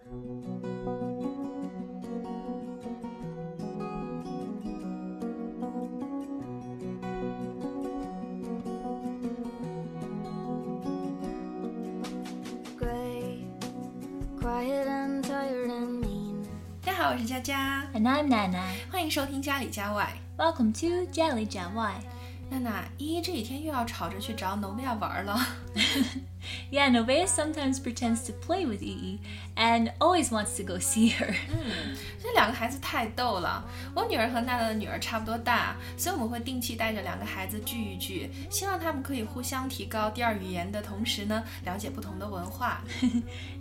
大家好，我是佳佳，And I'm Nana. 欢迎收听家里家外。Welcome to Jelly Jawai. 娜娜，依依这几天又要吵着去找努比亚玩了。Yeah, Novea sometimes pretends to play with Ii and always wants to go see her. 这两个孩子太逗了。我女儿和娜娜的女儿差不多大，所以我们会定期带着两个孩子聚一聚，希望他们可以互相提高第二语言的同时呢，了解不同的文化。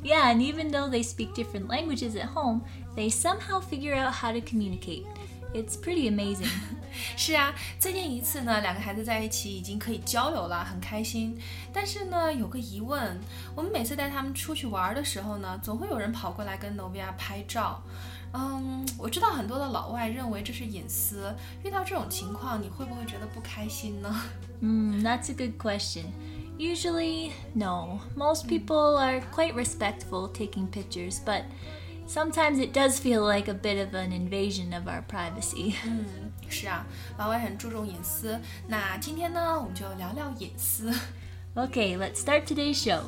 Yeah, and even though they speak different languages at home, they somehow figure out how to communicate. It's pretty amazing. 是啊，最近一次呢，两个孩子在一起已经可以交流了，很开心。但是呢，有个疑问，我们每次带他们出去玩的时候呢，总会有人跑过来跟 Novia 拍照。嗯，我知道很多的老外认为这是隐私，遇到这种情况，你会不会觉得不开心呢？ Hmm, that's a good question. Usually, no. Most people are quite respectful taking pictures, but sometimes it does feel like a bit of an invasion of our privacy. 嗯，是啊，老外很注重隐私。那今天呢，我们就聊聊隐私。 Okay, let's start today's show.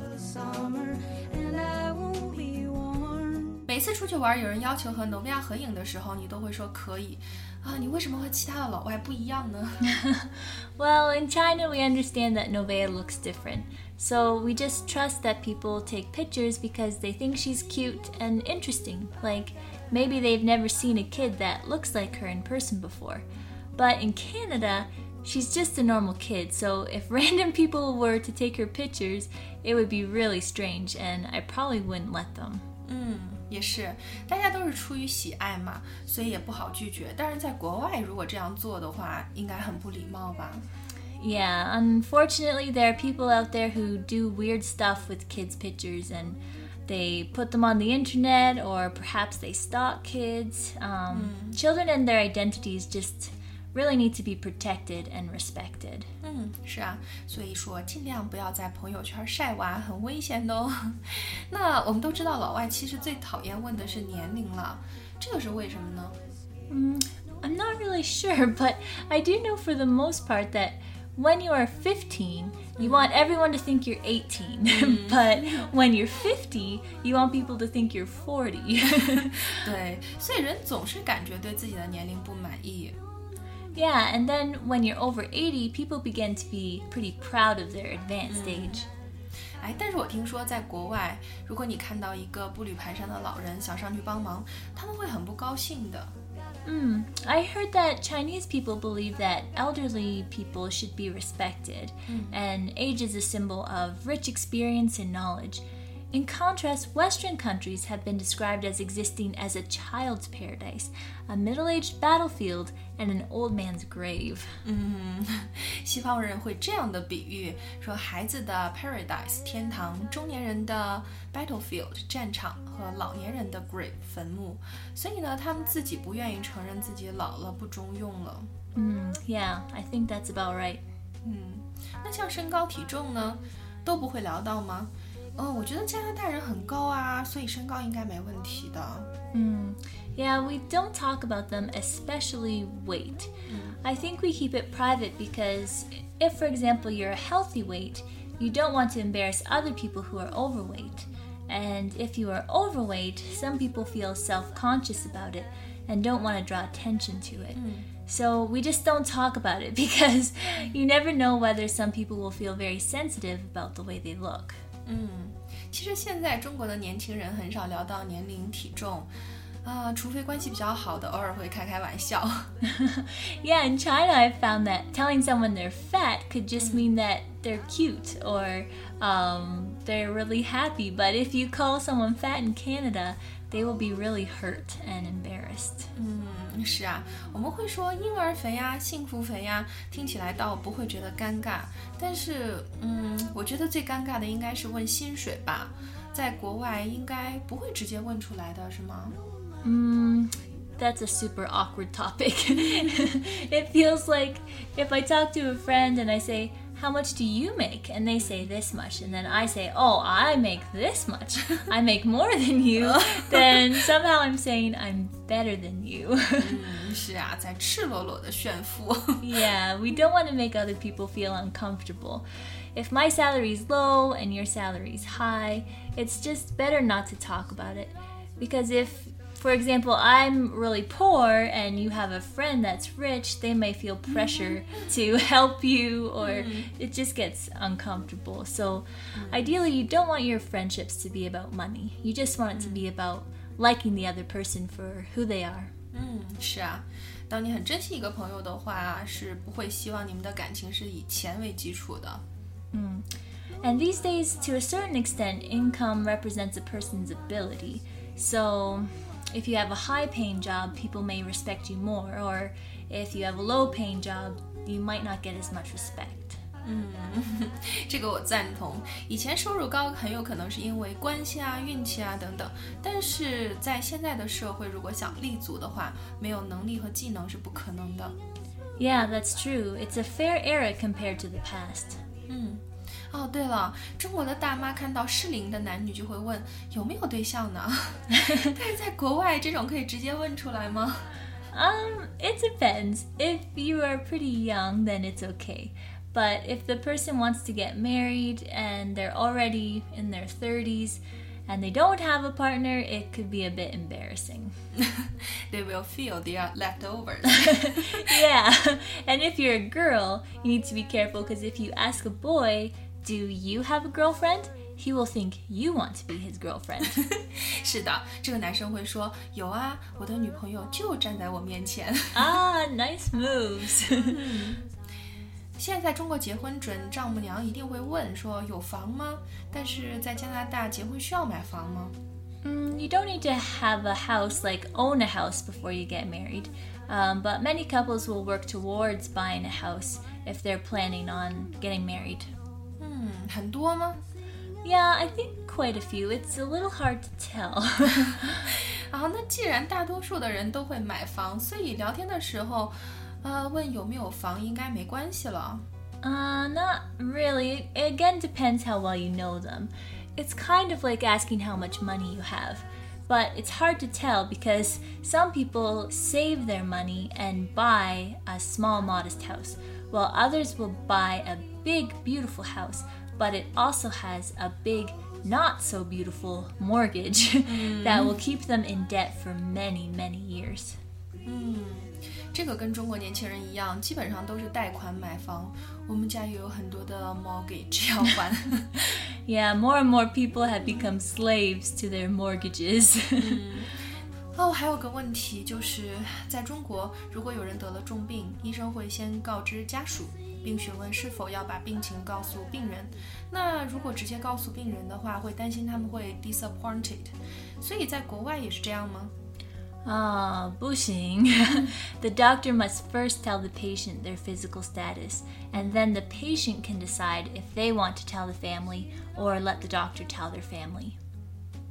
次出去玩，有人要求和 Novia 合影的时候，你都会说可以。啊，你为什么和其他的老外不一样呢？ Well, in China, we understand that Novea looks different. So we just trust that people take pictures because they think she's cute and interesting. Like maybe they've never seen a kid that looks like her in person before. But in Canada, she's just a normal kid. So if random people were to take her pictures, it would be really strange and I probably wouldn't let them. 嗯， 也是，大家都是出于喜爱嘛，所以也不好拒绝。但是在国外，如果这样做的话，应该很不礼貌吧？ Yeah, unfortunately, there are people out there who do weird stuff with kids' pictures and they put them on the internet or perhaps they stalk kids. Um, Children and their identities just really need to be protected and respected. 嗯，是啊，所以说尽量不要在朋友圈晒娃，很危险的哦。那我们都知道，老外其实最讨厌问的是年龄了，这个是为什么呢？ I'm not really sure, but I do know for the most part that when you are 15, you want everyone to think you're 18. but when you're 50, you want people to think you're 40. 对，所以人总是感觉对自己的年龄不满意。 Yeah, and then when you're over 80, people begin to be pretty proud of their advanced age. 哎，但是我听说在国外，如果你看到一个步履蹒跚的老人想上去帮忙，他们会很不高兴的。 Hmm, I heard that Chinese people believe that elderly people should be respected, and age is a symbol of rich experience and knowledge. In contrast, Western countries have been described as existing as a child's paradise, a middle aged battlefield, and an old man's grave. 嗯，西方人会这样的比喻，说孩子的 paradise 天堂，中年人的 battlefield 战场和老年人的 grave 坟墓。所以呢，他们自己不愿意承认自己老了不中用了。 Hmm, yeah, I think that's about right. 嗯，那像身高体重呢，都不会聊到吗？嗯， 我觉得加拿大人很高啊，所以身高应该没问题的。 Mm. Yeah, we don't talk about them, especially weight. I think we keep it private because if, for example, you're a healthy weight, you don't want to embarrass other people who are overweight. And if you are overweight, some people feel self conscious about it and don't want to draw attention to it. So we just don't talk about it because you never know whether some people will feel very sensitive about the way they look. 嗯，其实现在中国的年轻人很少聊到年龄、体重，啊、除非关系比较好的，偶尔会开开玩笑。 Yeah, in China, I've found that telling someone they're fat could just mean that they're cute or um, they're really happy. But if you call someone fat in Canada, they will be really hurt and embarrassed. 嗯，是啊，我们会说婴儿肥呀、幸福肥呀，听起来倒不会觉得尴尬。但是，嗯，我觉得最尴尬的应该是问薪水吧，在国外应该不会直接问出来的，是吗？ Mm, that's a super awkward topic. it feels like if I talk to a friend and I say, how much do you make? And they say this much. And then I say, oh, I make this much. I make more than you. then somehow I'm saying I'm better than you. 嗯，是啊，在赤裸裸的炫富。 yeah, we don't want to make other people feel uncomfortable. If my salary is low and your salary is high, it's just better not to talk about it. Because if, for example, I'm really poor and you have a friend that's rich, they may feel pressure to help you or it just gets uncomfortable. So, ideally, you don't want your friendships to be about money. You just want it to be about liking the other person for who they are. 嗯，是啊，当你很珍惜一个朋友的话，是不会希望你们的感情是以钱为基础的。 And these days, to a certain extent, income represents a person's ability. So, if you have a high paying job, people may respect you more, or if you have a low paying job, you might not get as much respect. 这个我赞同。以前收入高很有可能是因为关系啊、运气啊等等，但是在现在的社会，如果想立足的话，没有能力和技能是不可能的。 Yeah, that's true. It's a fair era compared to the past. 哦，对了，中国的大妈看到适龄的男女就会问有没有对象呢？但是在国外，这种可以直接问出来吗？ Um, it depends. If you are pretty young, then it's okay. But if the person wants to get married and they're already in their 30s and they don't have a partner, it could be a bit embarrassing. They will feel they are leftovers. yeah. And if you're a girl, you need to be careful because if you ask a boy, Do you have a girlfriend? He will think you want to be his girlfriend. 是的，这个男生会说有啊，我的女朋友就站在我面前。 ah, nice moves. 现在在中国结婚准丈母娘一定会问说有房吗？但是在加拿大结婚需要买房吗？ Mm, you don't need to have a house, like own a house, before you get married. Um, but many couples will work towards buying a house if they're planning on getting married. 嗯，很多吗？ Yeah, I think quite a few. It's a little hard to tell. 啊，那既然大多数的人都会买房，所以聊天的时候，呃，问有没有房应该没关系了。 uh, not really. It again depends how well you know them. It's kind of like asking how much money you have. But it's hard to tell because some people save their money and buy a small, modest house, while others will buy a big, beautiful house, but it also has a big, not so beautiful mortgage that will keep them in debt for many, many years. 这个跟中国年轻人一样，基本上都是贷款买房。我们家也有很多的 mortgage 要还。 Yeah, more and more people have become slaves to their mortgages. 哦，还有个问题就是，在中国，如果有人得了重病，医生会先告知家属， 并询问是否要把病情告诉病人。那如果直接告诉病人的话，会担心他们会 disappointed。所以在国外也是这样吗？ Ah, 不行. the doctor must first tell the patient their physical status, and then the patient can decide if they want to tell the family or let the doctor tell their family.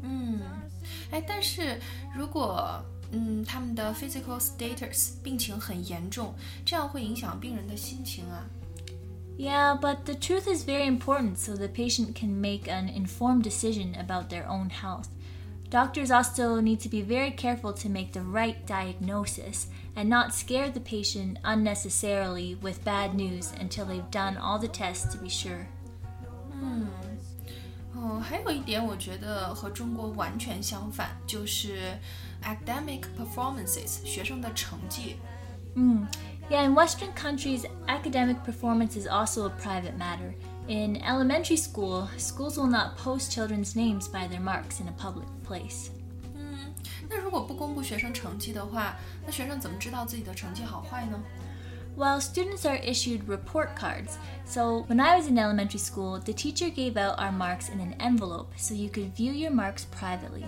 嗯，哎，但是如果嗯他们的 physical status 病情很严重，这样会影响病人的心情啊。 Yeah, but the truth is very important so the patient can make an informed decision about their own health. Doctors also need to be very careful to make the right diagnosis and not scare the patient unnecessarily with bad news until they've done all the tests to be sure. 哦，还有一点我觉得和中国完全相反，就是 academic performances 学生的成绩。 Yeah, in Western countries, academic performance is also a private matter. In elementary school, schools will not post children's names by their marks in a public place. 嗯，那如果不公布学生成绩的话，那学生怎么知道自己的成绩好坏呢？ Well, students are issued report cards. So, when I was in elementary school, the teacher gave out our marks in an envelope so you could view your marks privately.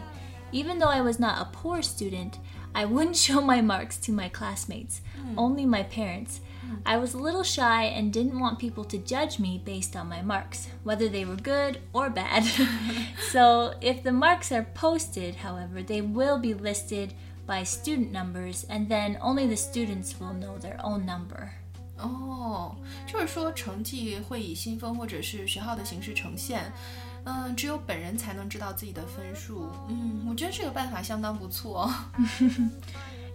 Even though I was not a poor student, I wouldn't show my marks to my classmates, only my parents. I was a little shy and didn't want people to judge me based on my marks, whether they were good or bad. so, if the marks are posted, however, they will be listed by student numbers, and then only the students will know their own number. 哦，就是说成绩会以信封或者是学号的形式呈现。 嗯，只有本人才能知道自己的分数。嗯，我觉得这个办法相当不错。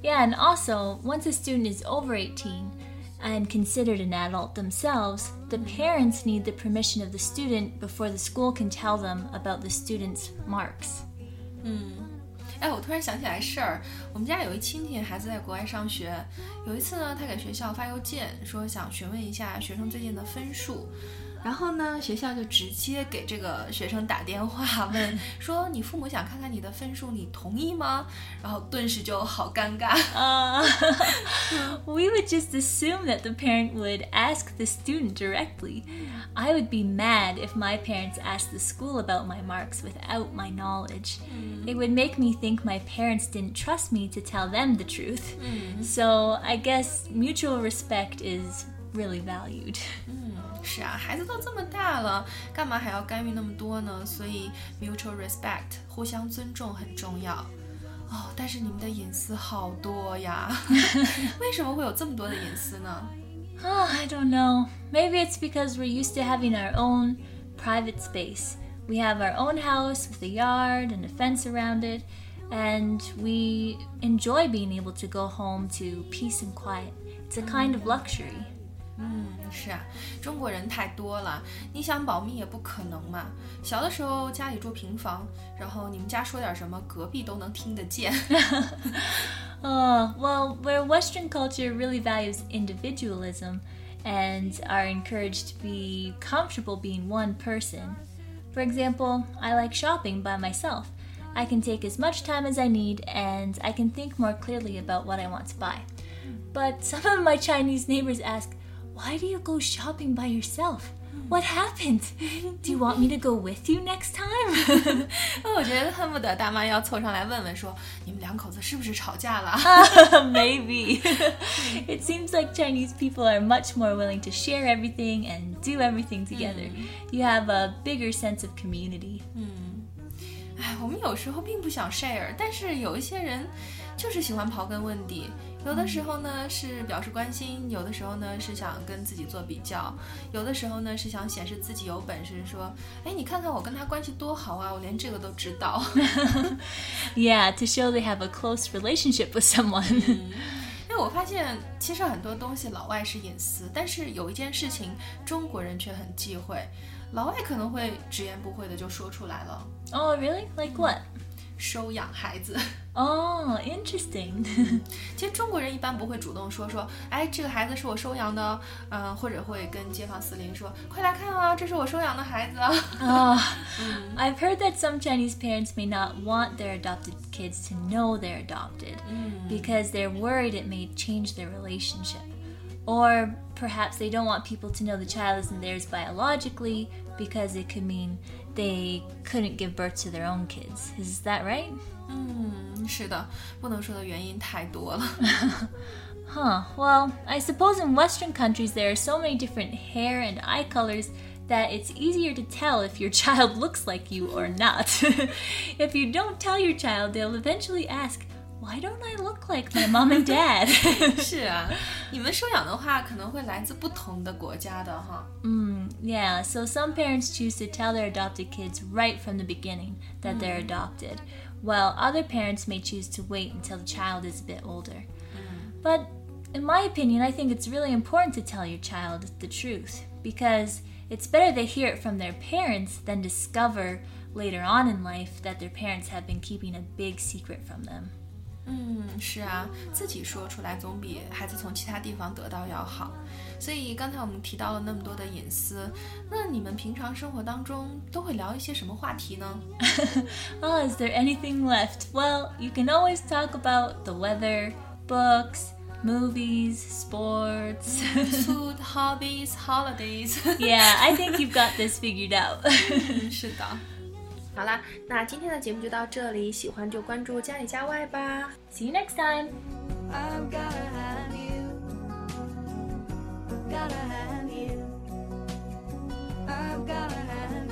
Yeah, and also, once a student is over 18 and considered an adult themselves, the parents need the permission of the student before the school can tell them about the student's marks. 哎，我突然想起来事儿，我们家有一亲戚孩子在国外上学，有一次呢，他给学校发邮件说想询问一下学生最近的分数。 然后呢，学校就直接给这个学生打电话问说：“你父母想看看你的分数，你同意吗？”然后顿时就好尴尬。 Uh, we would just assume that the parent would ask the student directly. I would be mad if my parents asked the school about my marks without my knowledge. It would make me think my parents didn't trust me to tell them the truth. So I guess mutual respect is really valued. 是啊，孩子都这么大了，干嘛还要干预那么多呢？所以 mutual respect 互相尊重很重要。哦，但是你们的隐私好多呀，为什么会有这么多的隐私呢？ Oh, I don't know. Maybe it's because we're used to having our own private space. We have our own house with a yard and a fence around it, and we enjoy being able to go home to peace and quiet. It's a kind of luxury. 嗯，是啊，中国人太多了，你想保密也不可能嘛。小的时候家里住平房，然后你们家说点什么，隔壁都能听得见。 Oh, well, where Western culture really values individualism and are encouraged to be comfortable being one person. For example, I like shopping by myself. I can take as much time as I need and I can think more clearly about what I want to buy. But some of my Chinese neighbors ask, Why do you go shopping by yourself? What happened? Do you want me to go with you next time? 我觉得恨不得大妈要凑上来问问说，你们两口子是不是吵架了？ Maybe. it seems like Chinese people are much more willing to share everything and do everything together. You have a bigger sense of community. 哎，我们有时候并不想 share，但是有一些人就是喜欢刨根问底。 有的时候呢是表示关心，有的时候呢是想跟自己做比较，有的时候呢是想显示自己有本事，说，哎，你看看我跟他关系多好啊，我连这个都知道。Yeah, to show they have a close relationship with someone. 因为我发现，其实很多东西老外是隐私，但是有一件事情中国人却很忌讳，老外可能会直言不讳的就说出来了：oh, really? Like what? 收养孩子。Oh, interesting. 其实中国人一般不会主动说说，哎，这个孩子是我收养的，嗯、或者会跟街坊四邻说，快来看啊，这是我收养的孩子啊。 oh, I've heard that some Chinese parents may not want their adopted kids to know they're adopted because they're worried it may change their relationship. Or perhaps they don't want people to know the child isn't theirs biologically because it could mean they couldn't give birth to their own kids. Is that right? 嗯，是的，不能说的原因太多了。 Huh. Well, I suppose in Western countries there are so many different hair and eye colors that it's easier to tell if your child looks like you or not. if you don't tell your child, they'll eventually ask, Why don't I look like my mom and dad? 是啊，你们收养的话可能会来自不同的国家的哈。 mm, yeah, so some parents choose to tell their adopted kids right from the beginning that they're adopted, while other parents may choose to wait until the child is a bit older. But in my opinion, I think it's really important to tell your child the truth because it's better they hear it from their parents than discover later on in life that their parents have been keeping a big secret from them. 嗯，是啊，自己说出来总比孩子从其他地方得到要好。所以刚才我们提到了那么多的隐私，那你们平常生活当中都会聊一些什么话题呢？Oh, is there anything left? Well, you can always talk about the weather, books, movies, sports. Food, hobbies, holidays。yeah, I think you've got this figured out. 嗯，是的。好啦那今天的节目就到这里喜欢就关注家里家外吧 see you next time i've gotta have you gotta have you i've gotta have